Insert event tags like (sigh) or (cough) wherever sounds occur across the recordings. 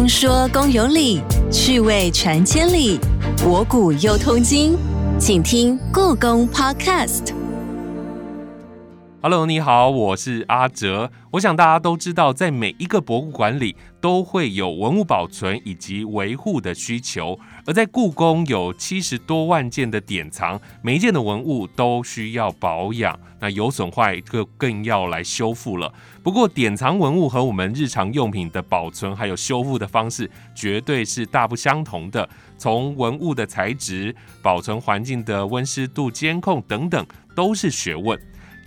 公说公有理，趣味传千里，博古又通今，请听故宫 Podcast。Hello，你好，我是阿哲。我想大家都知道，在每一个博物馆里都会有文物保存以及维护的需求，而在故宫有七十多万件的典藏，每一件的文物都需要保养，那有损坏就更要来修复了。不过，典藏文物和我们日常用品的保存还有修复的方式，绝对是大不相同的。从文物的材质、保存环境的温湿度监控等等，都是学问。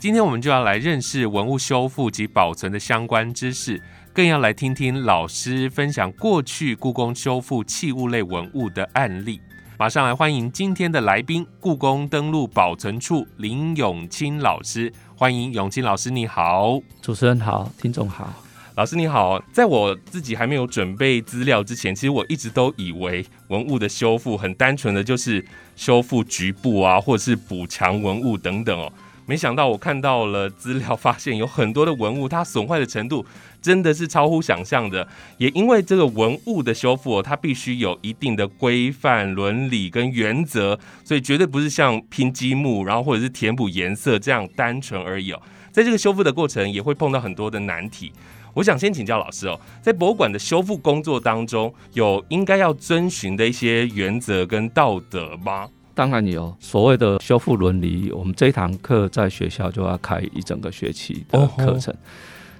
今天我们就要来认识文物修复及保存的相关知识，更要来听听老师分享过去故宫修复器物类文物的案例。马上来欢迎今天的来宾，故宫登录保存处林永清老师。欢迎永清老师，你好。主持人好，听众好。老师你好，在我自己还没有准备资料之前，其实我一直都以为文物的修复很单纯的就是修复局部啊，或者是补强文物等等哦。没想到我看到了资料，发现有很多的文物，它损坏的程度真的是超乎想象的。也因为这个文物的修复、哦，它必须有一定的规范、伦理跟原则，所以绝对不是像拼积木，然后或者是填补颜色这样单纯而已哦。在这个修复的过程，也会碰到很多的难题。我想先请教老师哦，在博物馆的修复工作当中，有应该要遵循的一些原则跟道德吗？当然有所谓的修复伦理，我们这一堂课在学校就要开一整个学期的课程。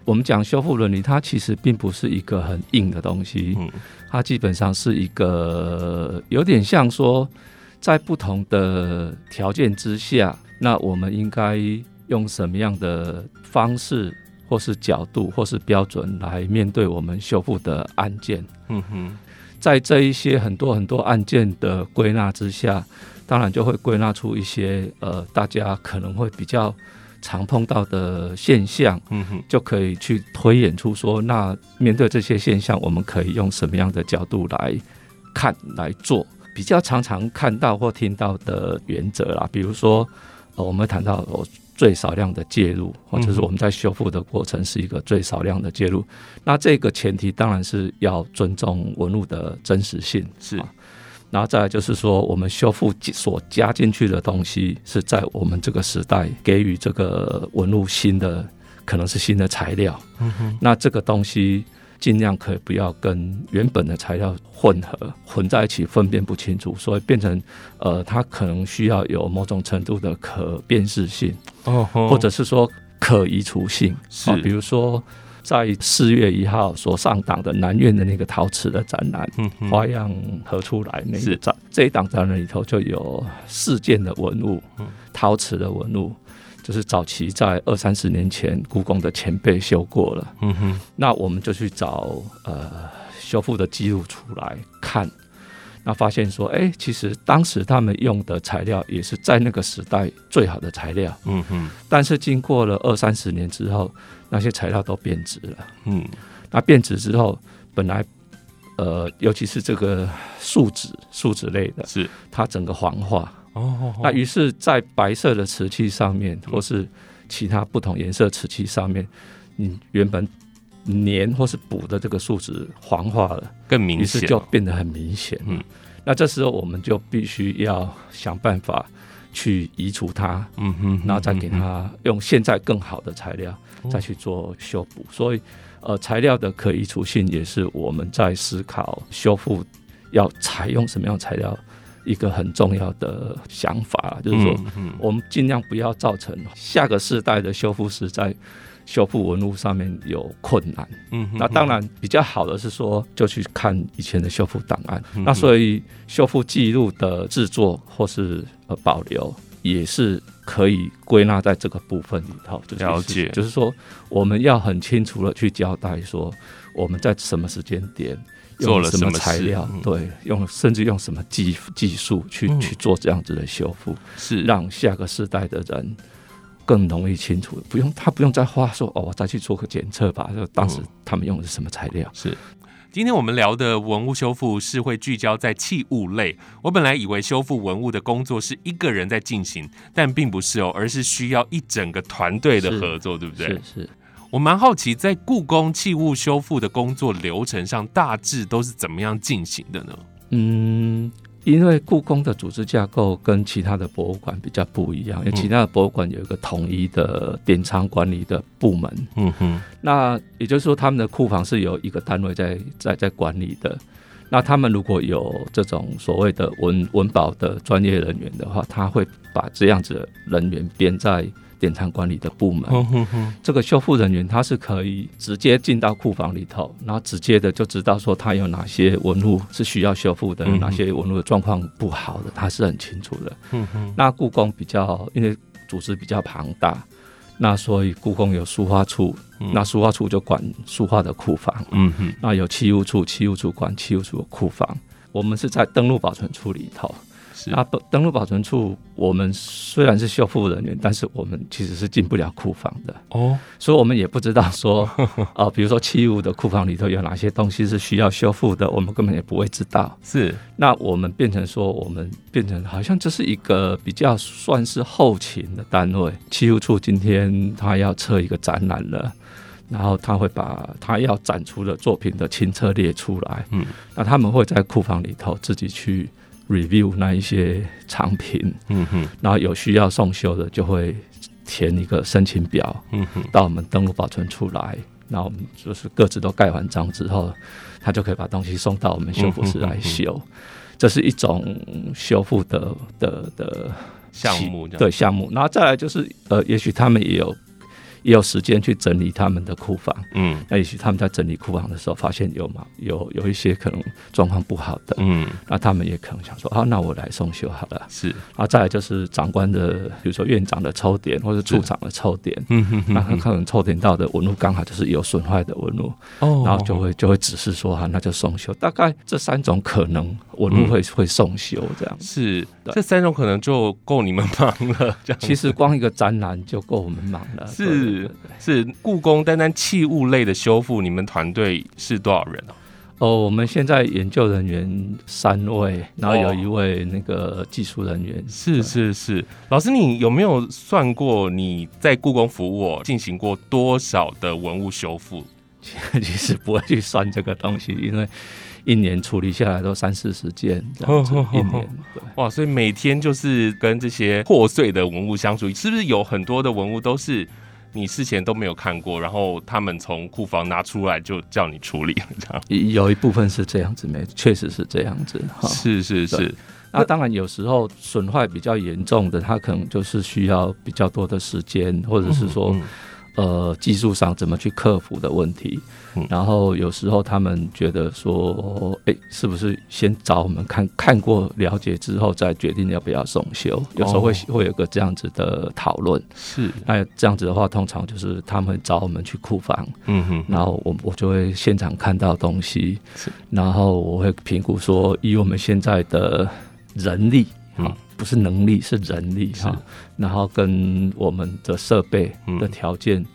我们讲修复伦理，它其实并不是一个很硬的东西，嗯它基本上是一个有点像说，在不同的条件之下，那我们应该用什么样的方式，或是角度，或是标准来面对我们修复的案件。嗯哼，在这一些很多很多案件的归纳之下，当然就会归纳出一些呃，大家可能会比较常碰到的现象，嗯哼，就可以去推演出说，那面对这些现象，我们可以用什么样的角度来看来做。比较常常看到或听到的原则啦，比如说，呃，我们谈到有最少量的介入，或者是我们在修复的过程是一个最少量的介入。那这个前提当然是要尊重文物的真实性，是啊然后再来就是说，我们修复所加进去的东西，是在我们这个时代给予这个文物新的，可能是新的材料。嗯哼，那这个东西尽量可以不要跟原本的材料混合混在一起，分辨不清楚，所以变成呃，它可能需要有某种程度的可辨识性，哦或者是说可移除性。是啊比如说在四月一号所上档的南苑的那个陶瓷的展览。嗯，花样何出来那是。个展，这一档展览里头就有四件的文物嗯，陶瓷的文物，就是早期在二三十年前故宫的前辈修过了，嗯哼，那我们就去找呃修复的记录出来看，那发现说，哎、其实当时他们用的材料也是在那个时代最好的材料，嗯哼，但是经过了二三十年之后，那些材料都变质了。嗯那变质之后，本来呃，尤其是这个树脂、树脂类的，是它整个黄化。哦，那于是，在白色的瓷器上面，或是其他不同颜色瓷器上面，你原本粘或是补的这个树脂黄化了，更明显于是，就变得很明显。嗯嗯，那这时候我们就必须要想办法去移除它，嗯哼，然后再给它用现在更好的材料哦再去做修补。所以，呃，材料的可移除性也是我们在思考修复要采用什么样材料一个很重要的想法，就是说，我们尽量不要造成下个世代的修复师在修复文物上面有困难。嗯哼，那当然比较好的是说，就去看以前的修复档案。嗯那所以修复记录的制作或是呃保留，也是可以归纳在这个部分里头。就是了解就是说我们要很清楚的去交代说我们在什么时间点。做了什么材料？嗯对，用甚至用什么技技术去、嗯去做这样子的修复，是让下个世代的人更容易清楚，不用他不用再花说哦，我再去做个检测吧，就当时嗯他们用的是什么材料？是。今天我们聊的文物修复是会聚焦在器物类。我本来以为修复文物的工作是一个人在进行，但并不是哦，而是需要一整个团队的合作，对不对？是是，我蛮好奇，在故宫器物修复的工作流程上，大致都是怎么样进行的呢？嗯，因为故宫的组织架构跟其他的博物馆比较不一样，因为其他的博物馆有一个统一的典藏管理的部门。嗯哼，那也就是说，他们的库房是由一个单位在在在管理的。那他们如果有这种所谓的文文保的专业人员的话，他会把这样子的人员编在典藏管理的部门。嗯哼哼，这个修复人员他是可以直接进到库房里头，然后直接的就知道说他有哪些文物是需要修复的，有哪些文物的状况不好的，他是很清楚的。嗯哼，那故宫比较因为组织比较庞大，那所以故宫有书画处，那书画处就管书画的库房。嗯哼，那有器物处，器物处管器物处的库房。我们是在登录保存处里头。是那登登录保存处，我们虽然是修复人员，但是我们其实是进不了库房的，哦，所以我们也不知道说，呃，比如说器物的库房里头有哪些东西是需要修复的，我们根本也不会知道。是，那我们变成说，我们变成好像这是一个比较算是后勤的单位。器物处今天他要测一个展览了。然后他会把他要展出的作品的清册列出来，嗯，那他们会在库房里头自己去 review 那一些藏品，嗯哼，然后有需要送修的就会填一个申请表，嗯哼，到我们登录保存出来，然后我们就是各自都盖完章之后，他就可以把东西送到我们修复室来修，这是一种修复的的的项目对项目，然后再来就是呃，也许他们也有也有时间去整理他们的库房，嗯。那也许他们在整理库房的时候发现有嘛有有一些可能状况不好的，嗯，那他们也可能想说啊，那我来送修好了。是，啊再来就是长官的，比如说院长的抽点或者处长的抽点，嗯哼哼那他可能抽点到的纹路刚好就是有损坏的纹路，哦。然后就会就会指示说哈、那就送修。大概这三种可能纹路会、会送修这样。是。的这三种可能就够你们忙了，这样其实光一个展览就够我们忙了。是是故宫单单器物类的修复，你们团队是多少人啊？哦，我们现在研究人员三位，然后有哦一位那个技术人员。是是是，老师，你有没有算过你在故宫服务进行过多少的文物修复？(laughs) 其实不会去算这个东西，因为一年处理下来都三四十件这样子，一年对。哇，所以每天就是跟这些破碎的文物相处，是不是有很多的文物都是你事前都没有看过，然后他们从库房拿出来就叫你处理，这样？(laughs) 有一部分是这样子，没确实是这样子哈。是是是对，那当然有时候损坏比较严重的，它可能就是需要比较多的时间，或者是说、嗯呃技术上怎么去克服的问题。嗯。然后有时候他们觉得说，哎，是不是先找我们看看过了解之后再决定要不要送修？有时候会、哦。会有个这样子的讨论。是，那这样子的话，通常就是他们找我们去库房，嗯哼，然后我我就会现场看到东西。是，然后我会评估说，以我们现在的人力嗯。啊，不是能力是人力是哈，然后跟我们的设备嗯的条件。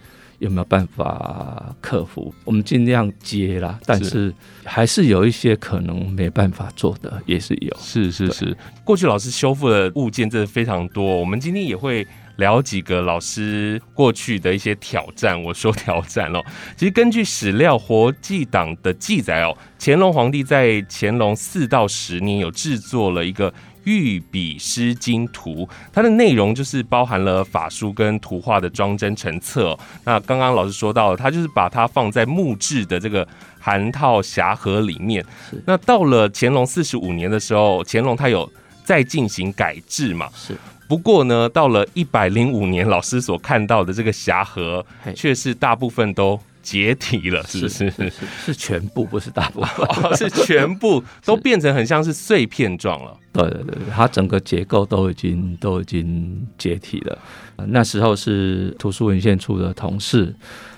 有没有办法克服？我们尽量接啦，但是还是有一些可能没办法做的，也是有。是是是，过去老师修复的物件真的非常多，我们今天也会聊几个老师过去的一些挑战。我说挑战哦，(laughs) 其实根据史料活祭档的记载哦，乾隆皇帝在乾隆四到十年有制作了一个。御笔诗经图，它的内容就是包含了法书跟图画的装帧成册、哦。那刚刚老师说到了，他就是把它放在木质的这个函套匣盒里面。那到了乾隆四十五年的时候，乾隆他有再进行改制嘛？是。不过呢，到了一百零五年，老师所看到的这个匣盒，却是大部分都解体了，是不是？是是是全部，不是大部分。哦，是全部 (laughs) 都变成很像是碎片状了。对对对，它整个结构都已经都已经解体了。呃那时候是图书文献处的同事，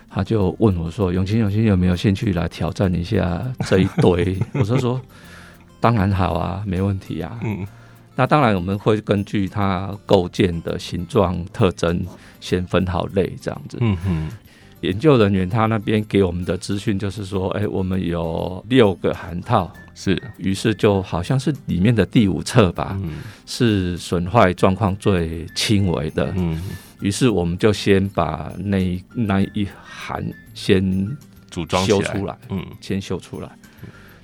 他就问我说：“永清，永清有没有兴趣来挑战一下这一堆？” (laughs) 我就说：“当然好啊，没问题啊。”嗯，那当然我们会根据它构建的形状特征先分好类这样子。嗯哼，研究人员他那边给我们的资讯就是说，哎，我们有六个函套，是，于是就好像是里面的第五册吧，嗯。是损坏状况最轻微的。嗯。于是我们就先把那那一行先组装修出来，嗯。先修出来，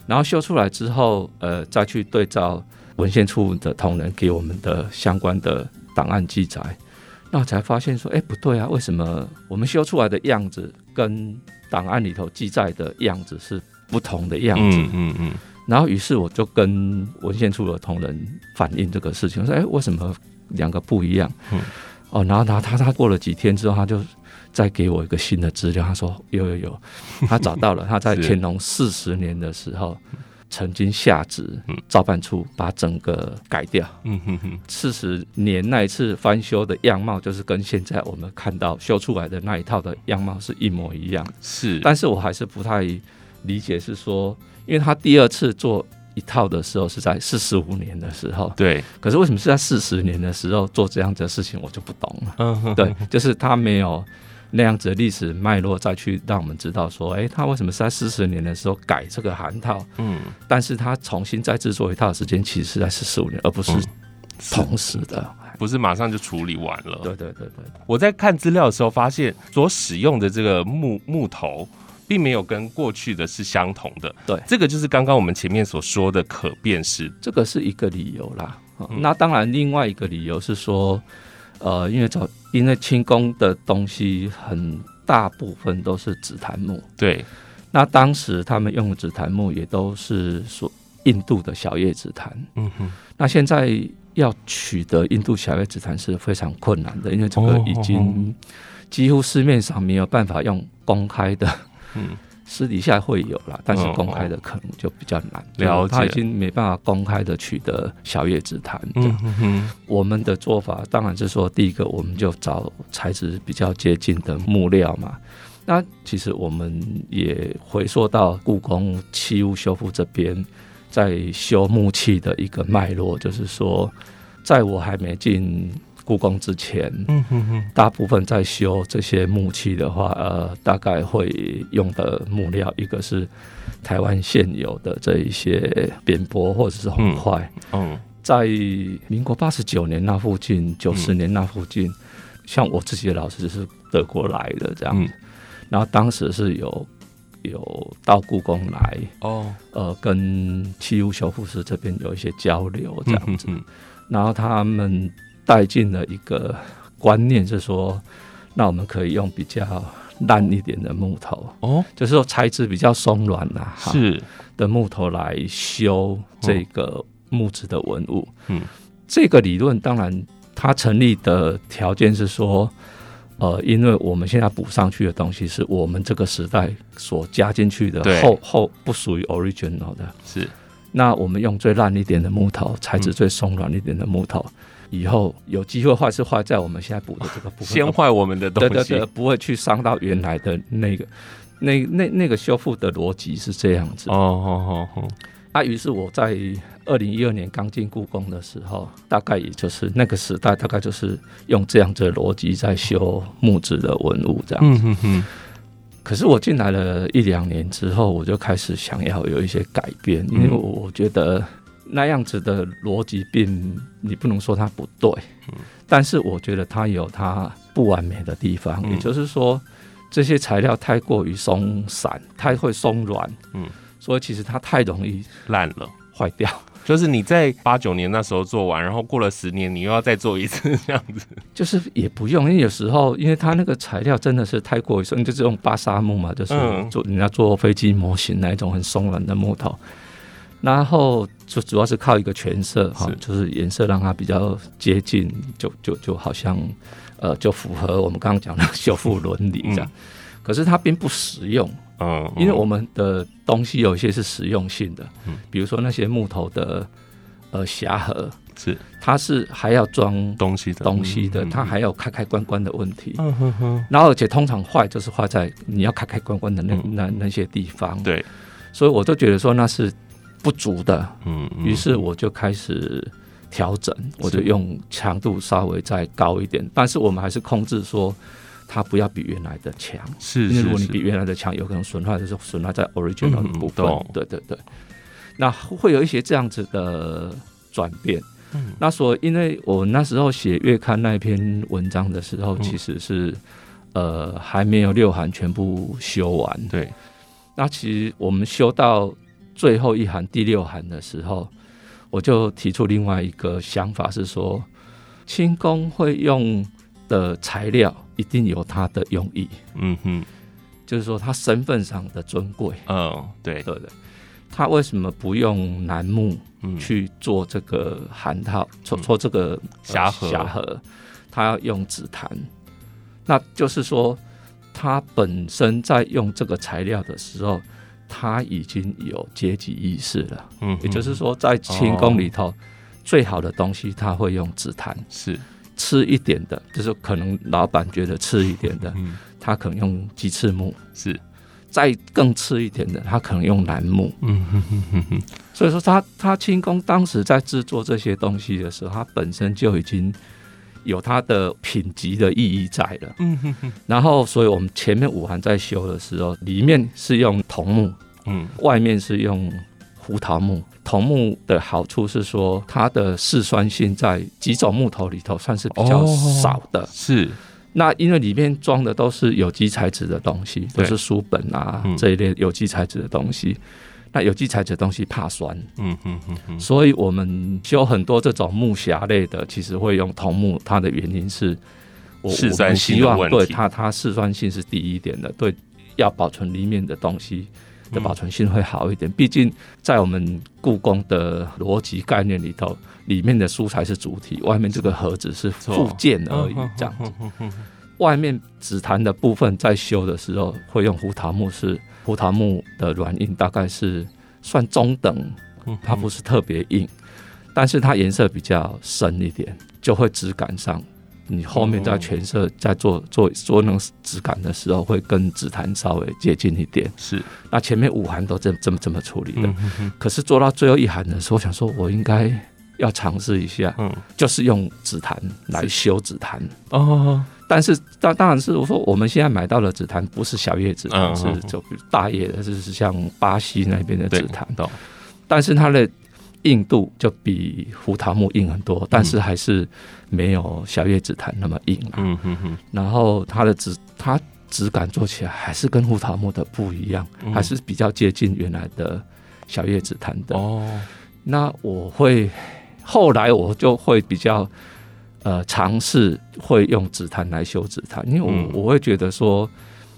然后修出来之后，呃，再去对照文献处的同仁给我们的相关的档案记载，那才发现说，哎，不对啊，为什么我们修出来的样子跟档案里头记载的样子是不同的样子？嗯嗯嗯，然后于是我就跟文献处的同仁反映这个事情，我说：“哎，为什么两个不一样？”嗯哦，然后他他他过了几天之后，他就再给我一个新的资料，他说：“有有有，他找到了，他在 (laughs) 乾隆四十年的时候。”曾经下旨嗯。照办处把整个改掉，嗯哼哼，四十年那一次翻修的样貌，就是跟现在我们看到修出来的那一套的样貌是一模一样。是，但是我还是不太理解，是说，因为他第二次做一套的时候是在四十五年的时候，对，可是为什么是在四十年的时候做这样子的事情，我就不懂了。嗯哼，对，就是他没有那样子的历史脉络再去让我们知道说，诶，他为什么是在四十年的时候改这个函套，嗯，但是他重新再制作一套的时间其实是在四十五年，而不是同时的。不是马上就处理完了。对对对对，我在看资料的时候发现，所使用的这个木木头。并没有跟过去的是相同的，对这个就是刚刚我们前面所说的可辨识，这个是一个理由啦。那当然，另外一个理由是说，呃，因为早因为清宫的东西很大部分都是紫檀木，对，那当时他们用的紫檀木也都是说印度的小叶紫檀。嗯哼，那现在要取得印度小叶紫檀是非常困难的，因为这个哦已经几乎市面上没有办法用公开的。嗯，私底下会有啦，但是哦公开的可能就比较难。了解他已经没办法公开的取得小叶紫檀。我们的做法当然是说，第一个我们就找材质比较接近的木料嘛。那其实我们也回溯到故宫器物修复这边，在修木器的一个脉络，就是说，在我还没进故宫之前，嗯哼哼，大部分在修这些木器的话，呃，大概会用的木料，一个是台湾现有的这一些扁柏或者是红块，嗯在民国八十九年那附近、九十年那附近，像我自己的老师是德国来的这样。嗯。子，然后当时是有有到故宫来，哦，呃，跟器物修复师这边有一些交流这样子，嗯。然后他们带进了一个观念，是说，那我们可以用比较烂一点的木头，哦，就是说材质比较松软呐、哈是，的木头来修这个木质的文物。嗯，这个理论当然它成立的条件是说，呃，因为我们现在补上去的东西是我们这个时代所加进去的对。后后不属于 original 的。是，那我们用最烂一点的木头，材质嗯。最松软一点的木头，以后有机会坏是坏在我们现在补的这个部分，先坏我们的东西，对对对，不会去伤到原来的那个那那那个修复的逻辑是这样子。哦哦哦哦，啊，于是我在二零一二年刚进故宫的时候，大概也就是那个时代，大概就是用这样子的逻辑在修木质的文物这样。嗯哼哼，可是我进来了一两年之后，我就开始想要有一些改变，因为我我觉得那样子的逻辑并你不能说它不对，但是我觉得它有它不完美的地方，嗯也就是说这些材料太过于松散，太会松软，嗯，所以其实它太容易烂了。坏掉。就是你在八九年那时候做完，然后过了十年，你又要再做一次这样子。就是也不用，因为有时候，因为它那个材料真的是太过于松，就是用巴沙木嘛，就是嗯做人家做飞机模型那一种很松软的木头，然后就主要是靠一个全色哈是，就是颜色让它比较接近，就就就好像呃就符合我们刚刚讲的修复伦理这样。可是它并不实用，嗯，因为我们的东西有一些是实用性的嗯，比如说那些木头的呃匣盒，是。它是还要装东西的。东西的，嗯它还要开开关关的问题。嗯哼哼，然后而且通常坏就是坏在你要开开关关的那、嗯。那那些地方。对，所以我都觉得说那是不足的，嗯，嗯于是我就开始调整，我就用强度稍微再高一点，但是我们还是控制说它不要比原来的强，是是是因为如果你比原来的强，有可能损坏的是损坏在 original 的嗯部分。懂对对对，那会有一些这样子的转变。嗯。那所以因为我那时候写月刊那篇文章的时候，嗯。其实是、呃还没有六函全部修完。对，那其实我们修到最后一函第六函的时候，我就提出另外一个想法是说，清宫会用的材料一定有它的用意，嗯哼，就是说他身份上的尊贵，嗯，对，对不对？他为什么不用楠木嗯，去做这个函套，做嗯。做这个呃匣盒匣盒，他要用紫檀，那就是说，他本身在用这个材料的时候，他已经有阶级意识了。嗯，也就是说，在清宫里头，最好的东西他会用紫檀，是，吃一点的，就是可能老板觉得吃一点的，嗯，他可能用鸡翅木；是，再更吃一点的，他可能用楠木。嗯哼哼哼哼，所以说他，他清宫当时在制作这些东西的时候，他本身就已经有它的品级的意义在了。嗯哼哼，然后，所以我们前面五行在修的时候，里面是用桐木，嗯，外面是用胡桃木。桐木的好处是说，它的嗜酸性在几种木头里头算是比较少的。是，那因为里面装的都是有机材质的东西，都是书本啊、嗯这一类有机材质的东西。那有机材质的东西怕酸，嗯哼哼哼，所以我们修很多这种木匣类的，其实会用桐木。它的原因是我，们希望对它它嗜酸性是第一点的，对，要保存里面的东西的保存性会好一点。毕竟在我们故宫的逻辑概念里头，里面的书才是主体，外面这个盒子是附件而已嗯，这样子。外面紫檀的部分在修的时候会用胡桃木，是胡桃木的软硬大概是算中等，它不是特别硬，但是它颜色比较深一点，就会质感上，你后面在全色在做做做那种质感的时候，会跟紫檀稍微接近一点。是，那前面五行都这这么这么处理的，可是做到最后一行的时候，我想说我应该要尝试一下，嗯，就是用紫檀来修紫檀。哦，但是当当然是我说我们现在买到的紫檀不是小叶紫檀，是就比如大叶的，就是像巴西那边的紫檀，，懂，但是它的硬度就比胡桃木硬很多，但是还是没有小叶紫檀那么硬啊。嗯哼哼，然后它的质它质感做起来还是跟胡桃木的不一样，嗯。还是比较接近原来的小叶紫檀的。哦，那我会后来我就会比较呃尝试会用紫檀来修紫檀，因为我、嗯。我会觉得说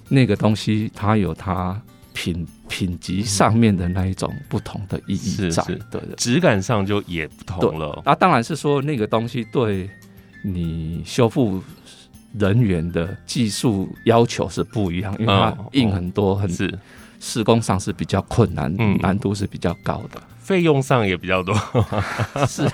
那个东西它有它品品级上面的那一种不同的意义在，是是。对的。质感上就也不同了，那当然是说那个东西对你修复人员的技术要求是不一样，因为它嗯硬很多，很是，施工上是比较困难，嗯。难度是比较高的。费用上也比较多，(laughs) 是，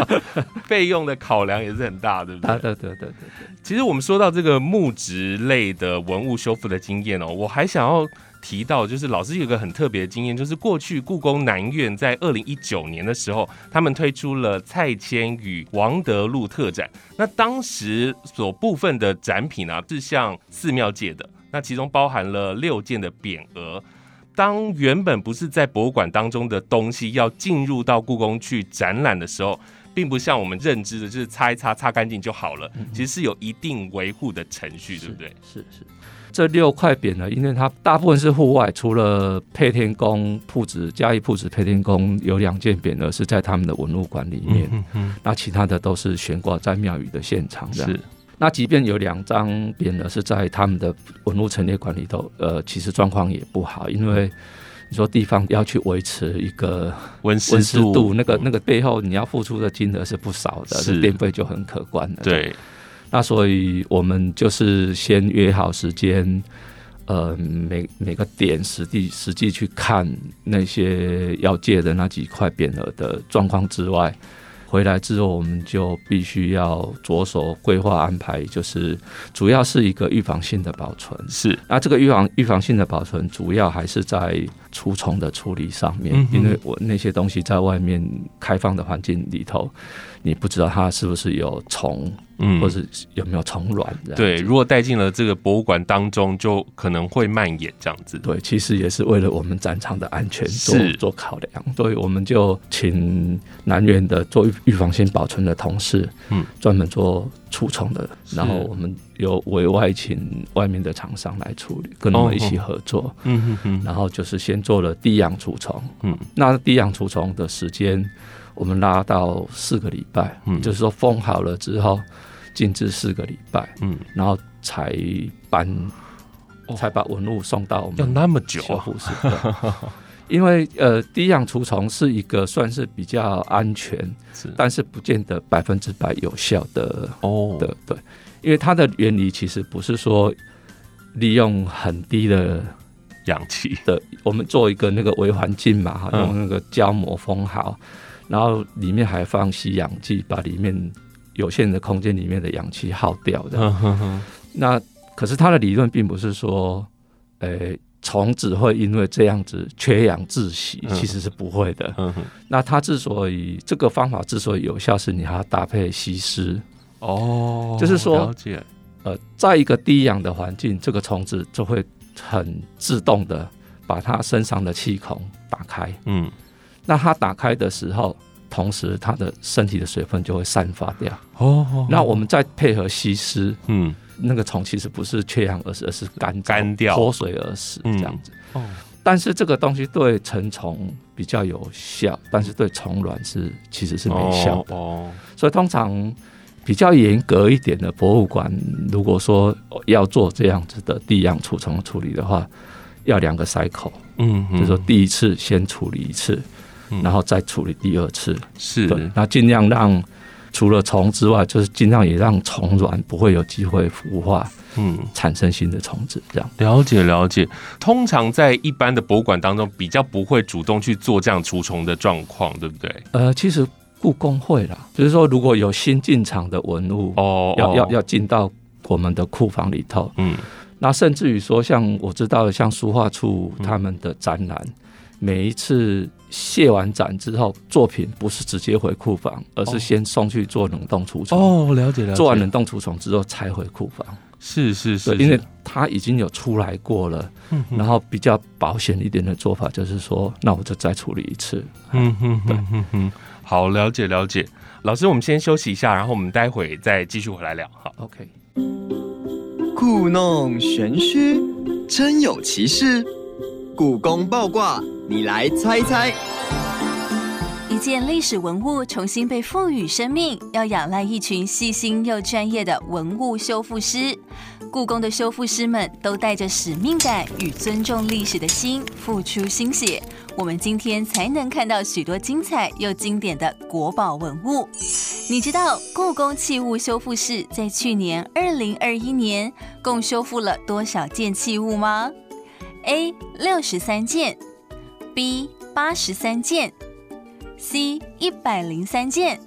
(laughs) 费用的考量也是很大，对不啊对？对对对对对。其实我们说到这个木质类的文物修复的经验哦，我还想要提到，就是老师有一个很特别的经验，就是过去故宫南院在二零一九年的时候，他们推出了蔡牵与王德禄特展。那当时所部分的展品啊，是向寺庙借的，那其中包含了六件的匾额。当原本不是在博物馆当中的东西要进入到故宫去展览的时候，并不像我们认知的，就是擦一擦、擦干净就好了。其实是有一定维护的程序，对不对？是是。这六块匾呢，因为它大部分是户外，除了配天宫铺子嘉义铺子配天宫有两件匾额是在他们的文物馆里面，那其他的都是悬挂在庙宇的现场的。是，那即便有两张匾额是在他们的文物陈列馆里头，呃，其实状况也不好，因为你说地方要去维持一个温温湿度，湿度，那个那个背后你要付出的金额是不少的，是。电费就很可观了。对，那所以我们就是先约好时间，呃，每每个点实地实际去看那些要借的那几块匾额的状况之外，回来之后我们就必须要着手规划安排，就是主要是一个预防性的保存。是，那这个预防预防性的保存，主要还是在除虫的处理上面，嗯因为我那些东西在外面开放的环境里头，你不知道它是不是有虫，嗯。或是有没有虫卵。对，如果带进了这个博物馆当中，就可能会蔓延这样子。对，其实也是为了我们展场的安全做是。做考量，所以我们就请南园的做预预防性保存的同事，嗯，专门做除虫的，然后我们有委外请外面的厂商来处理，跟我们一起合作，嗯哼哼，然后就是先做了低氧除虫，嗯，那低氧除虫的时间我们拉到四个礼拜，嗯。就是说封好了之后静置四个礼拜，嗯，然后才搬，才把文物送到我们要那么久啊？修复室。对。(laughs) 因为呃，低氧除虫是一个算是比较安全，是。但是不见得百分之百有效的哦，的对，因为它的原理其实不是说利用很低的氧气，的，我们做一个那个微环境嘛，哈，嗯。用那个胶膜封好，然后里面还放吸氧剂，把里面有限的空间里面的氧气耗掉的。那可是他的理论并不是说，呃，虫子会因为这样子缺氧窒息，嗯其实是不会的。那它之所以这个方法之所以有效，是你还要搭配吸湿。哦，就是说呃，在一个低氧的环境，这个虫子就会很自动的把它身上的气孔打开。嗯，那它打开的时候，同时它的身体的水分就会散发掉。哦，那我们再配合吸湿，嗯，那个虫其实不是缺氧，而死而是干燥干掉。脱水而死嗯这样子。哦，但是这个东西对成虫比较有效，但是对虫卵是其实是没效的。哦，所以通常比较严格一点的博物馆，如果说要做这样子的地样除虫处理的话，要两个 cycle，、嗯，就是说第一次先处理一次，嗯然后再处理第二次。是对，那尽量让除了虫之外，就是尽量也让虫卵不会有机会孵化，嗯，产生新的虫子，这样。了解了解。通常在一般的博物馆当中，比较不会主动去做这样除虫的状况，对不对？呃，其实故宫会啦，就是说如果有新进场的文物，哦，要要哦，要进到我们的库房里头，嗯，那甚至于说，像我知道的，像书画处他们的展览，每一次卸完展之后，作品不是直接回库房，而是先送去做冷冻储存。哦，了解了解。做完冷冻储存之后才回库房，是是是，对，因为是它已经有出来过了。嗯然后比较保险一点的做法就是说，那我就再处理一次。嗯哼哼哼哼，好，了解了解。老师，我们先休息一下，然后我们待会再继续回来聊。好，OK，故弄玄虚，真有其事。故宫爆卦，你来猜猜。一件历史文物重新被赋予生命，要仰赖一群细心又专业的文物修复师。故宫的修复师们都带着使命感与尊重历史的心，付出心血。我们今天才能看到许多精彩又经典的国宝文物。你知道故宫器物修复室在去年二零二一年共修复了多少件器物吗？A 六十三件，B 八十三件。C 一百零三件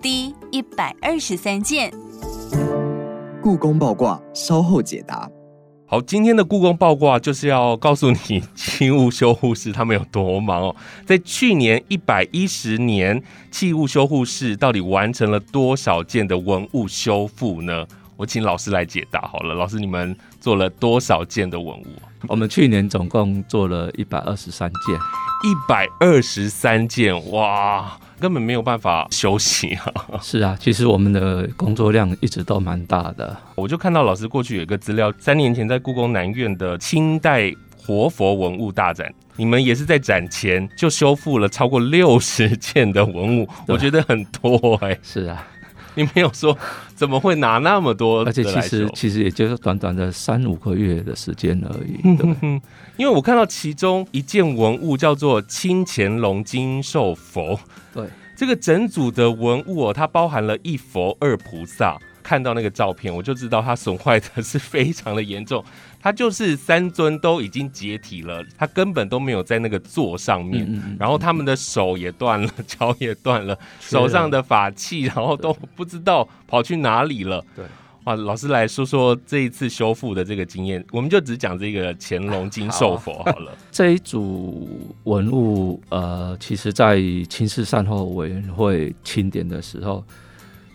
，D 一百二十三件。故宫爆卦，稍后解答。好，今天的故宫爆卦就是要告诉你，器物修护师他们有多忙哦。在去年一百一十年，器物修护室到底完成了多少件的文物修复呢？我请老师来解答好了。老师，你们做了多少件的文物？我们去年总共做了一百二十三件。一百二十三件，哇，根本没有办法休息啊！(laughs) 是啊，其实我们的工作量一直都蛮大的。我就看到老师过去有一个资料，三年前在故宫南院的清代活佛文物大展，你们也是在展前就修复了超过六十件的文物，我觉得很多哎、是啊，你没有说怎么会拿那么多而且，其实其实也就是短短的三五个月的时间而已。因为我看到其中一件文物叫做清乾隆金寿佛，对，这个整组的文物哦，它包含了一佛二菩萨。看到那个照片，我就知道它损坏的是非常的严重。它就是三尊都已经解体了，它根本都没有在那个座上面。嗯嗯嗯然后他们的手也断了，(laughs) 脚也断了，手上的法器，然后都不知道跑去哪里了。对，哇，老师来说说这一次修复的这个经验，我们就只讲这个乾隆金寿佛好了。(laughs) 这一组文物，呃，其实在清室善后委员会清点的时候，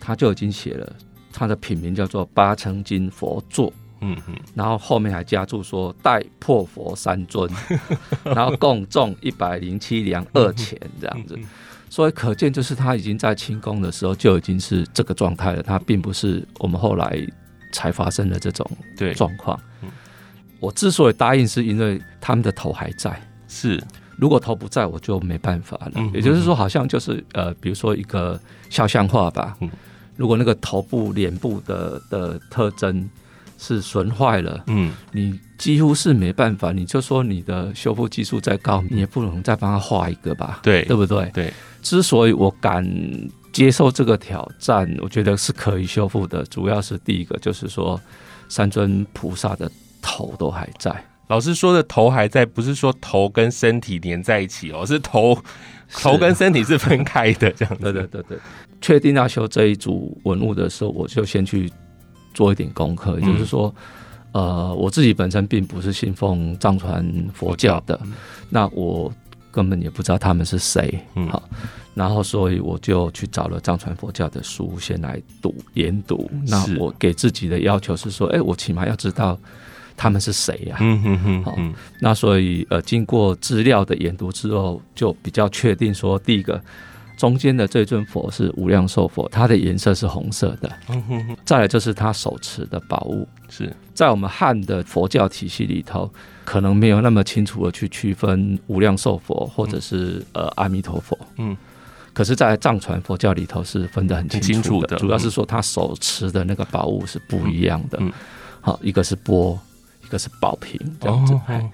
他就已经写了，它的品名叫做八层金佛座。嗯嗯，然后后面还加注说带破佛三尊，(laughs) 然后共重一百零七两二钱这样子，所以可见就是他已经在清宫的时候就已经是这个状态了，他并不是我们后来才发生的这种对。状况。我之所以答应，是因为他们的头还在，是。如果头不在，我就没办法了。嗯也就是说，好像就是呃，比如说一个肖像画吧，嗯如果那个头部、脸部的的特征是损坏了，嗯你几乎是没办法，你就说你的修复技术再高，你也不能再帮他画一个吧？对对不对？对，之所以我敢接受这个挑战，我觉得是可以修复的，主要是第一个就是说，三尊菩萨的头都还在，老师说的头还在，不是说头跟身体连在一起哦，是头 (laughs) 头跟身体是分开的这样。子。对对对对，确定要修这一组文物的时候，我就先去做一点功课，嗯就是说，呃，我自己本身并不是信奉藏传佛教的，那我根本也不知道他们是谁，嗯。好，然后所以我就去找了藏传佛教的书，先来读研读。那我给自己的要求是说，哎，我起码要知道他们是谁呀、嗯嗯嗯好嗯那所以呃，经过资料的研读之后，就比较确定说，第一个中间的这尊佛是无量寿佛，它的颜色是红色的。嗯哼哼，再来就是他手持的宝物，是。在我们汉的佛教体系里头，可能没有那么清楚的去区分无量寿佛或者是呃阿弥陀佛。嗯，可是，在藏传佛教里头是分得很清楚的，很清楚的主要是说他手持的那个宝物是不一样的。嗯嗯。好，一个是钵，一个是宝瓶，这样子。哦哎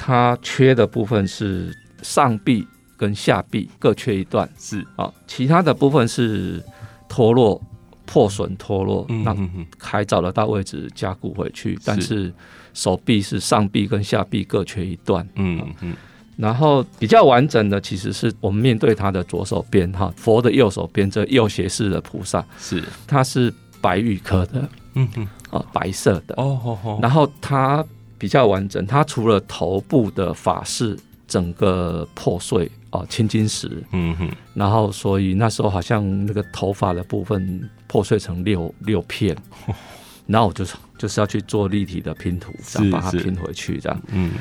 它缺的部分是上臂跟下臂各缺一段，是啊，其他的部分是脱落、破损、脱落，那嗯还找得到位置加固回去，但是手臂是上臂跟下臂各缺一段。嗯嗯然后比较完整的，其实是我们面对他的左手边哈，佛的右手边这右斜视的菩萨，是它是白玉科的嗯哼。啊，白色的。哦哦哦然后它比较完整，它除了头部的法式整个破碎哦，青金石，嗯哼。然后所以那时候好像那个头发的部分破碎成六六片，(laughs) 然后我就就是要去做立体的拼图，这样是是把它拼回去这样。嗯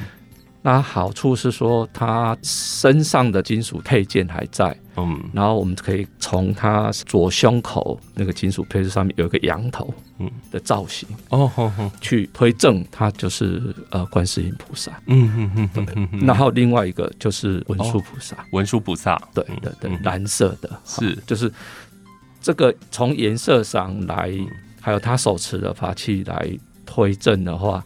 那好处是说，它身上的金属配件还在，嗯。然后我们可以从它左胸口那个金属配饰上面有一个羊头嗯。的造型，哦去推证它就是呃观世音菩萨。嗯嗯嗯嗯嗯嗯，然后另外一个就是文殊菩萨，文殊菩萨。对对对，嗯蓝色的，是。就是这个从颜色上来，还有他手持的法器来推证的话，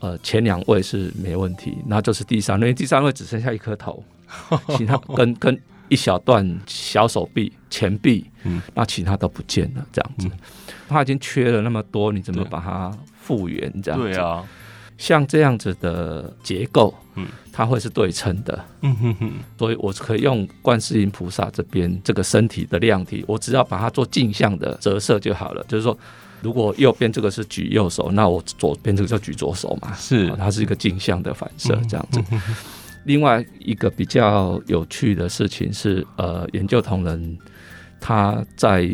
呃，前两位是没问题，那就是第三位，第三位只剩下一颗头，(laughs) 其他跟跟一小段小手臂、前臂，嗯。那其他都不见了，这样子，他已经缺了那么多，你怎么把它复原？这样子，对啊，像这样子的结构，嗯。它会是对称的，嗯哼哼。所以我可以用观世音菩萨这边这个身体的量体，我只要把它做镜像的折射就好了。就是说，如果右边这个是举右手，那我左边这个就举左手嘛，是。哦它是一个镜像的反射嗯。这样子。另外一个比较有趣的事情是，呃，研究同仁他在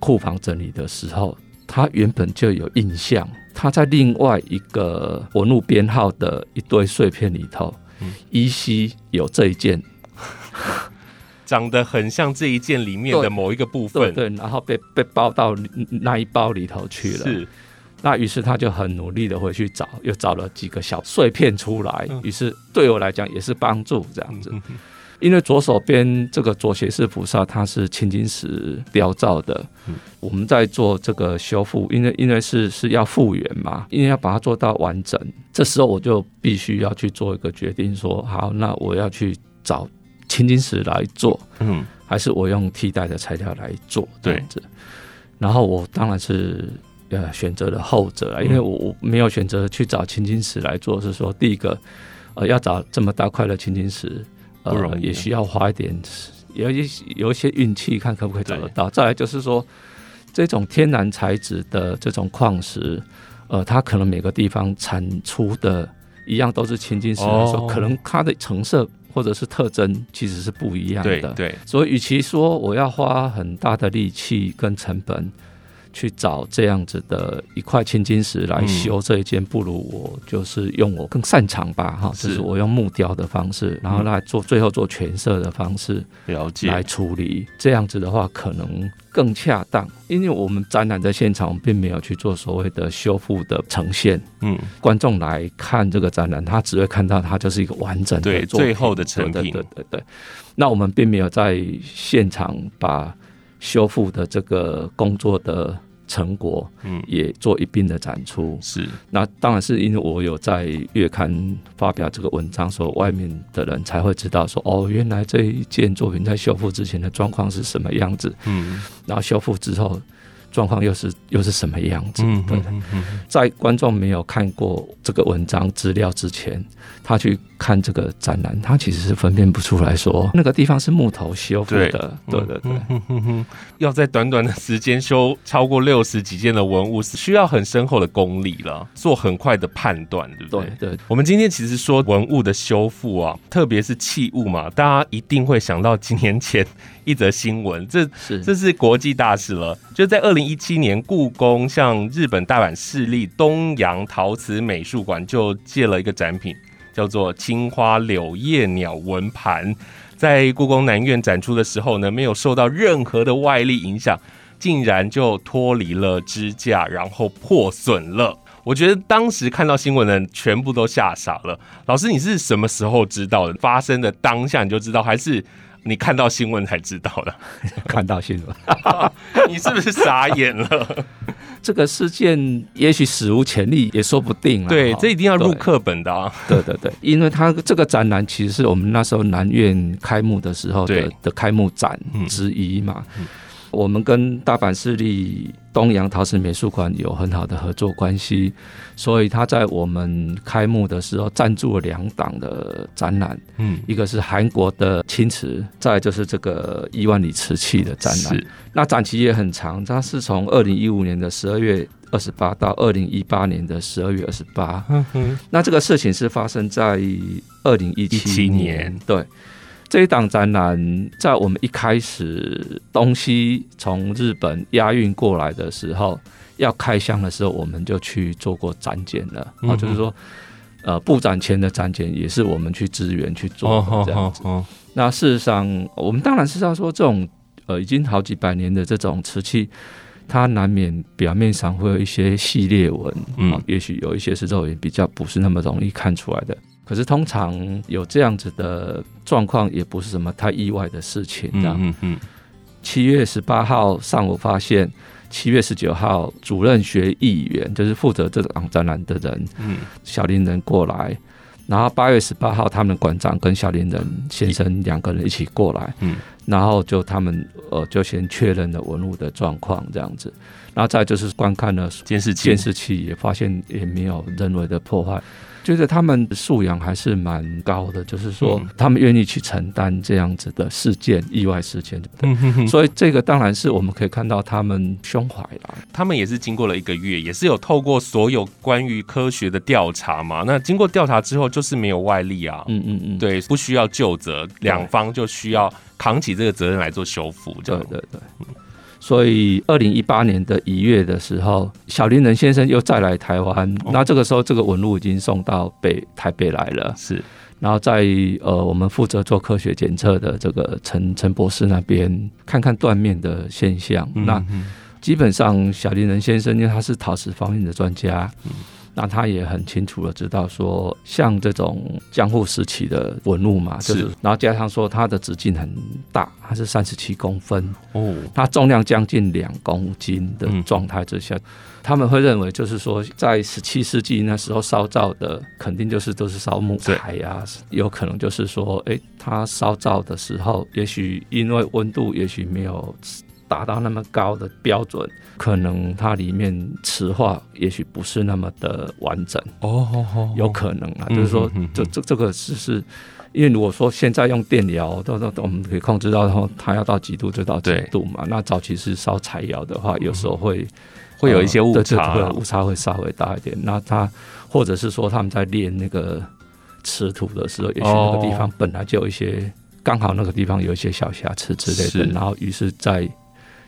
库房整理的时候，他原本就有印象，他在另外一个纹路编号的一堆碎片里头，嗯。依稀有这一件，长得很像这一件里面的某一个部分，对对，然后被被包到那一包里头去了。是。那于是他就很努力的回去找，又找了几个小碎片出来嗯。于是对我来讲也是帮助这样子，嗯。因为左手边这个左胁侍菩萨它是青金石雕造的嗯，我们在做这个修复，因为因为是是要复原嘛，因为要把它做到完整，这时候我就必须要去做一个决定说，好，那我要去找青金石来做，嗯还是我用替代的材料来做这对样子。然后我当然是呃选择了后者了，因为我我没有选择去找青金石来做，是说第一个呃要找这么大块的青金石，呃也需要花一点有一有一些运气，看可不可以找得到。再来就是说。这种天然材质的这种矿石，呃，它可能每个地方产出的一样都是青金石来说，哦可能它的成色或者是特征其实是不一样的。对对，所以，与其说我要花很大的力气跟成本去找这样子的一块青金石来嗯修这一件，不如我就是用我更擅长吧，哈，是就是我用木雕的方式，然后来做最后做全色的方式了解。来处理。这样子的话，可能更恰当，因为我们展览在现场并没有去做所谓的修复的呈现。嗯，观众来看这个展览，他只会看到它就是一个完整的对最后的成对品对对对对。那我们并没有在现场把修复的这个工作的成果嗯。也做一并的展出。是。那当然是因为我有在月刊发表这个文章，所以外面的人才会知道说，哦，原来这一件作品在修复之前的状况是什么样子，嗯。然后修复之后状况又是又是什么样子。嗯对在观众没有看过这个文章资料之前，他去看这个展览，他其实是分辨不出来说那个地方是木头修复对的。对对对，要在短短的时间修超过六十几件的文物，是需要很深厚的功力了，做很快的判断，对不对？对对我们今天其实说文物的修复啊，特别是器物嘛，大家一定会想到几年前一则新闻，这是这是国际大事了。就在二零一七年，故宫向日本大阪市立东洋陶瓷美术馆就借了一个展品，叫做青花柳叶鸟纹盘。在故宫南院展出的时候呢，没有受到任何的外力影响，竟然就脱离了支架，然后破损了。我觉得当时看到新闻的人全部都吓傻了。老师，你是什么时候知道的？发生的当下你就知道，还是你看到新闻才知道的？(laughs) 看到新闻，(laughs) 你是不是傻眼了？(laughs) 这个事件也许史无前例，也说不定啊。对，这一定要入对课本的啊。对对对，因为它这个展览其实是我们那时候南院开幕的时候的对的开幕展嗯之一嘛。我们跟大阪市立东洋陶瓷美术馆有很好的合作关系，所以他在我们开幕的时候赞助了两档的展览，嗯，一个是韩国的青瓷，再就是这个伊万里瓷器的展览。是那展期也很长，它是从二零一五年的十二月二十八到二零一八年的十二月二十八。嗯哼，那这个事情是发生在二零一七17年年，对。这一档展览在我们一开始东西从日本押运过来的时候，要开箱的时候，我们就去做过展检了。嗯，啊就是说，呃，布展前的展检也是我们去支援去做的这样子。哦，那事实上，我们当然是要说这种呃已经好几百年的这种瓷器，它难免表面上会有一些系列纹，嗯嗯，也许有一些是肉眼比较不是那么容易看出来的。可是通常有这样子的状况，也不是什么太意外的事情。这样，嗯嗯嗯，七月十八号上午发现，七月十九号主任学议员，就是负责这档展览的人，嗯，小林人过来，然后八月十八号，他们馆长跟小林人先生两个人一起过来，嗯，然后就他们呃就先确认了文物的状况这样子，然后再就是观看了监视器监视器，也发现也没有人为的破坏。觉得他们素养还是蛮高的，就是说嗯他们愿意去承担这样子的事件、意外事件，对不对？所以这个当然是我们可以看到他们胸怀啦。他们也是经过了一个月，也是有透过所有关于科学的调查嘛。那经过调查之后，就是没有外力啊，嗯嗯嗯，对，不需要就责，两方就需要扛起这个责任来做修复，对对对。所以，二零一八年的一月的时候，小林仁先生又再来台湾。哦那这个时候，这个文物已经送到北台北来了。是，然后在呃，我们负责做科学检测的这个陈陈博士那边，看看断面的现象。那嗯基本上，小林仁先生因为他是陶瓷方面的专家，嗯那他也很清楚的知道说，像这种江户时期的文物嘛，就是是然后加上说它的直径很大，它是三十七公分，哦，它重量将近两公斤的嗯状态之下，他们会认为就是说，在十七世纪那时候烧造的，肯定就是都是烧木材呀、有可能就是说，诶，它烧造的时候，也许因为温度也许没有达到那么高的标准，可能它里面磁化也许不是那么的完整，哦有可能啊，嗯就是说这这这个是是。因为如果说现在用电疗，都都我们可以控制到，然后它要到几度就到几度嘛。那早期是烧柴窑的话，有时候会会有一些误差误差会稍微大一点。那它或者是说他们在练那个吃土的时候，也许那个地哦方本来就有一些，刚好那个地方有一些小瑕疵之类的，然后于是在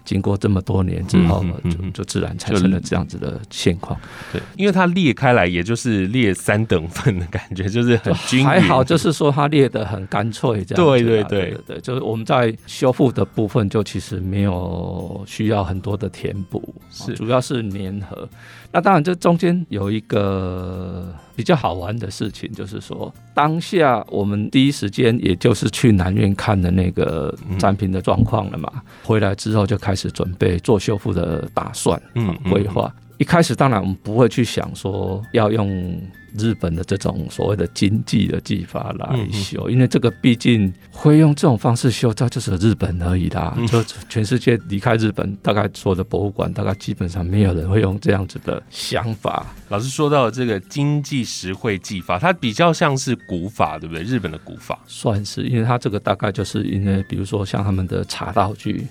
经过这么多年之后呢，就就自然产生了这样子的现况。对，因为它裂开来，也就是裂三等份的感觉，就是很均匀。还好，就是说它裂的很干脆，这样子啦。对对对对对对，就是我们在修复的部分，就其实没有需要很多的填补，是主要是粘合。那当然，这中间有一个比较好玩的事情，就是说当下我们第一时间也就是去南院看的那个展品的状况了嘛，回来之后就开始准备做修复的打算，嗯嗯规划。一开始当然我们不会去想说要用日本的这种所谓的经济的技法来修，因为这个毕竟会用这种方式修，它就是日本而已啦。嗯就全世界离开日本，大概所有的博物馆，大概基本上没有人会用这样子的想法。老师说到这个经济实惠技法，它比较像是古法，对不对？日本的古法。算是，因为它这个大概就是因为，比如说像他们的茶道具，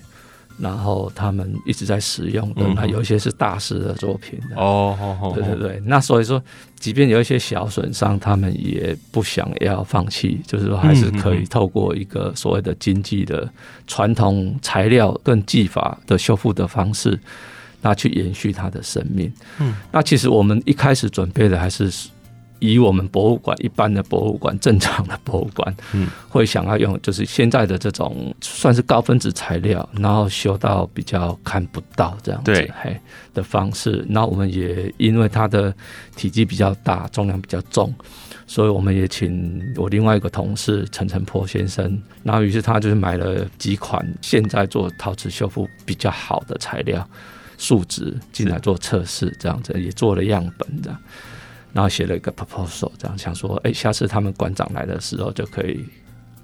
然后他们一直在使用的，嗯。那有一些是大师的作品的。哦，对对对，那所以说，即便有一些小损伤，他们也不想要放弃，就是说还是可以透过一个所谓的经济的传统材料跟技法的修复的方式，那去延续它的生命。嗯，那其实我们一开始准备的还是以我们博物馆一般的博物馆正常的博物馆，嗯，会想要用就是现在的这种算是高分子材料，然后修到比较看不到这样子，对嘿的方式。那我们也因为它的体积比较大，重量比较重。所以我们也请我另外一个同事陈晨波先生，然后于是他就是买了几款现在做陶瓷修复比较好的材料，数值进来做测试，这样子也做了样本这样，然后写了一个 proposal，这样想说，哎，下次他们馆长来的时候就可以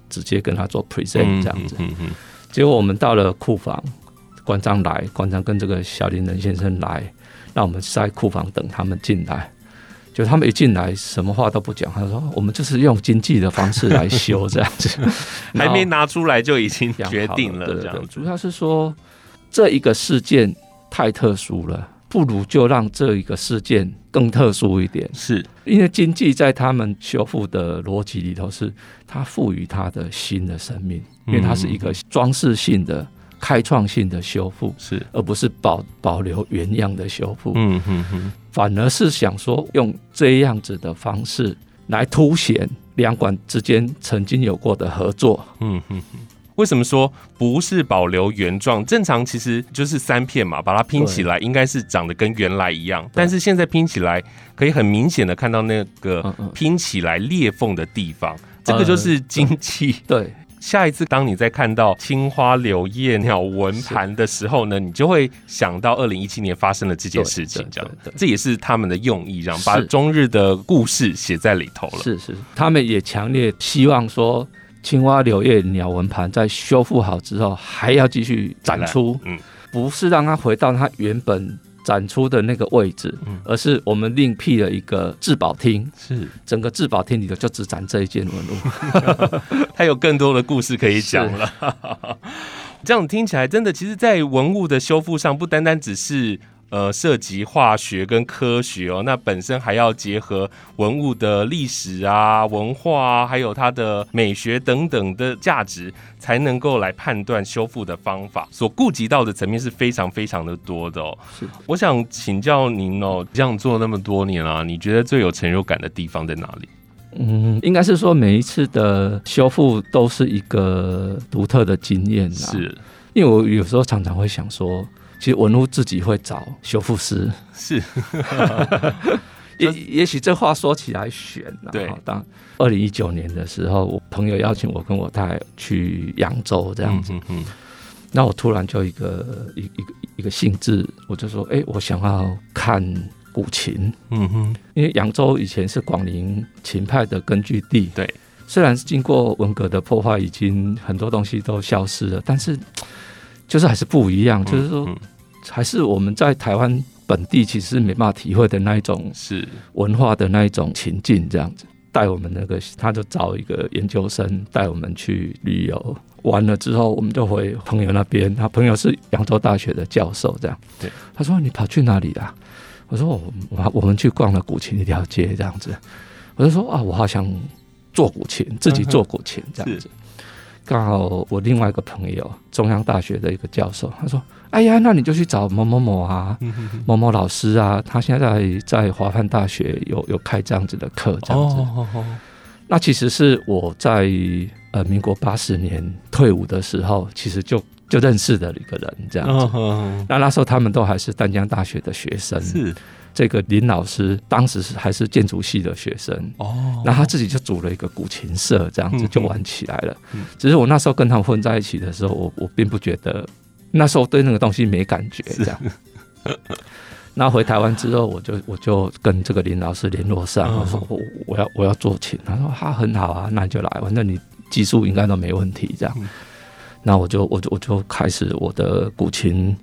直接跟他做 present 这样子。嗯嗯结果我们到了库房，馆长来，馆长跟这个小林仁先生来，那我们在库房等他们进来。就他们一进来，什么话都不讲，他说：“我们就是用经济的方式来修这样子，(laughs) 还没拿出来就已经决定了，这样主要是说这一个事件太特殊了，不如就让这一个事件更特殊一点。是因为经济在他们修复的逻辑里头是，它赋予它的新的生命，因为它是一个装饰性的、开创性的修复，是，而不是保保留原样的修复，嗯嗯嗯，反而是想说用这样子的方式来凸显两馆之间曾经有过的合作。嗯嗯嗯。为什么说不是保留原状？正常其实就是三片嘛，把它拼起来应该是长得跟原来一样，但是现在拼起来可以很明显的看到那个拼起来裂缝的地方，这个就是精气。对，下一次当你在看到青花柳叶鸟纹盘的时候呢，你就会想到二零一七年发生了这件事情对，这样。这也是他们的用意，这样把中日的故事写在里头了。是是，他们也强烈希望说，青蛙柳叶鸟纹盘在修复好之后，还要继续展出，嗯，不是让它回到它原本展出的那个位置，嗯。而是我们另辟了一个至宝厅，是。整个至宝厅里头就只展这一件文物。(laughs) 它有更多的故事可以讲了。(laughs) 这样听起来，真的，其实，在文物的修复上，不单单只是呃涉及化学跟科学哦，那本身还要结合文物的历史啊、文化啊，还有它的美学等等的价值，才能够来判断修复的方法。所顾及到的层面是非常非常的多的哦。是，我想请教您哦，这样做那么多年啊，你觉得最有成就感的地方在哪里？嗯，应该是说每一次的修复都是一个独特的经验啦。，是因为我有时候常常会想说，其实文物自己会找修复师。是，(laughs) 也也许这话说起来悬了。对当二零一九年的时候，我朋友邀请我跟我太太去扬州这样子，嗯嗯那、我突然就一个一一个一个兴致，我就说，哎、我想要看古琴，嗯哼，因为扬州以前是广陵琴派的根据地。对，虽然是经过文革的破坏，已经很多东西都消失了，但是就是还是不一样，就是说嗯还是我们在台湾本地其实没办法体会的那一种是文化的那一种情境这样子。带我们那个，他就找一个研究生带我们去旅游。完了之后，我们就回朋友那边，他朋友是扬州大学的教授，这样。对，他说你跑去哪里啊？我说我我我们去逛了古琴一条街，这样子。我就说啊，我好想做古琴，自己做古琴这样子。刚好我另外一个朋友，中央大学的一个教授，他说：“哎呀，那你就去找某某某啊，某某老师啊，他现在在华范大学有有开这样子的课，这样子。”那其实是我在呃民国八十年退伍的时候，其实就就认识的一个人这样子。那那时候他们都还是丹江大学的学生。是。这个林老师当时是还是建筑系的学生哦，那他自己就组了一个古琴社，这样子就玩起来了。只是我那时候跟他们混在一起的时候，我我并不觉得那时候对那个东西没感觉这样。(laughs) 那回台湾之后，我就我就跟这个林老师联络上，我说我我要我要做琴，他说他很好啊，那你就来，反正你技术应该都没问题这样。那我就我就我就开始我的古琴。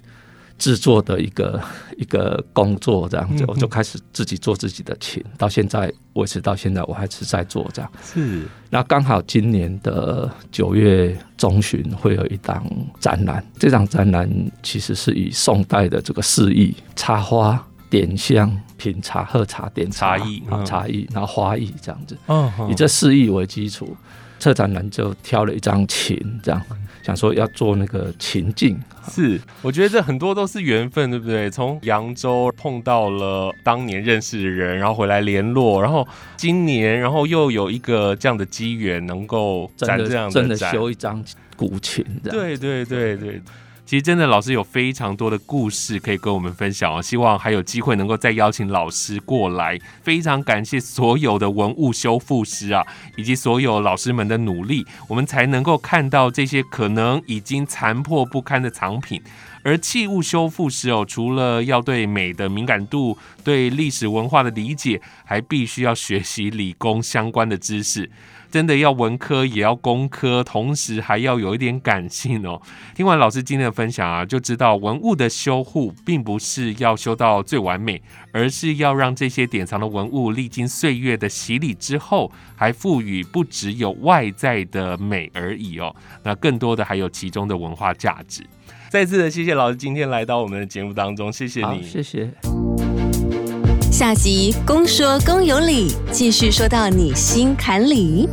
制作的一个 (laughs) 一个工作这样子，我就开始自己做自己的琴，到现在维持到现在，我还是在做这样。是，那刚好今年的九月中旬会有一档展览，这档展览其实是以宋代的这个诗意插花、点香、品茶、喝茶、点茶艺啊茶艺，然后花艺这样子，以这四艺为基础，策展人就挑了一张琴这样。想说要做那个情境，是我觉得这很多都是缘分，对不对？从扬州碰到了当年认识的人，然后回来联络，然后今年，然后又有一个这样的机缘，能够展这样的真的修一张古琴，对对对对。其实真的，老师有非常多的故事可以跟我们分享哦。希望还有机会能够再邀请老师过来。非常感谢所有的文物修复师啊，以及所有老师们的努力，我们才能够看到这些可能已经残破不堪的藏品。而器物修复师哦，除了要对美的敏感度、对历史文化的理解，还必须要学习理工相关的知识。真的要文科也要工科，同时还要有一点感性哦。(laughs) 听完老师今天的分享啊，就知道文物的修护并不是要修到最完美，而是要让这些典藏的文物历经岁月的洗礼之后，还赋予不只有外在的美而已哦。那更多的还有其中的文化价值。再次的谢谢老师今天来到我们的节目当中，谢谢你，谢谢。下集公说公有理，继续说到你心坎里。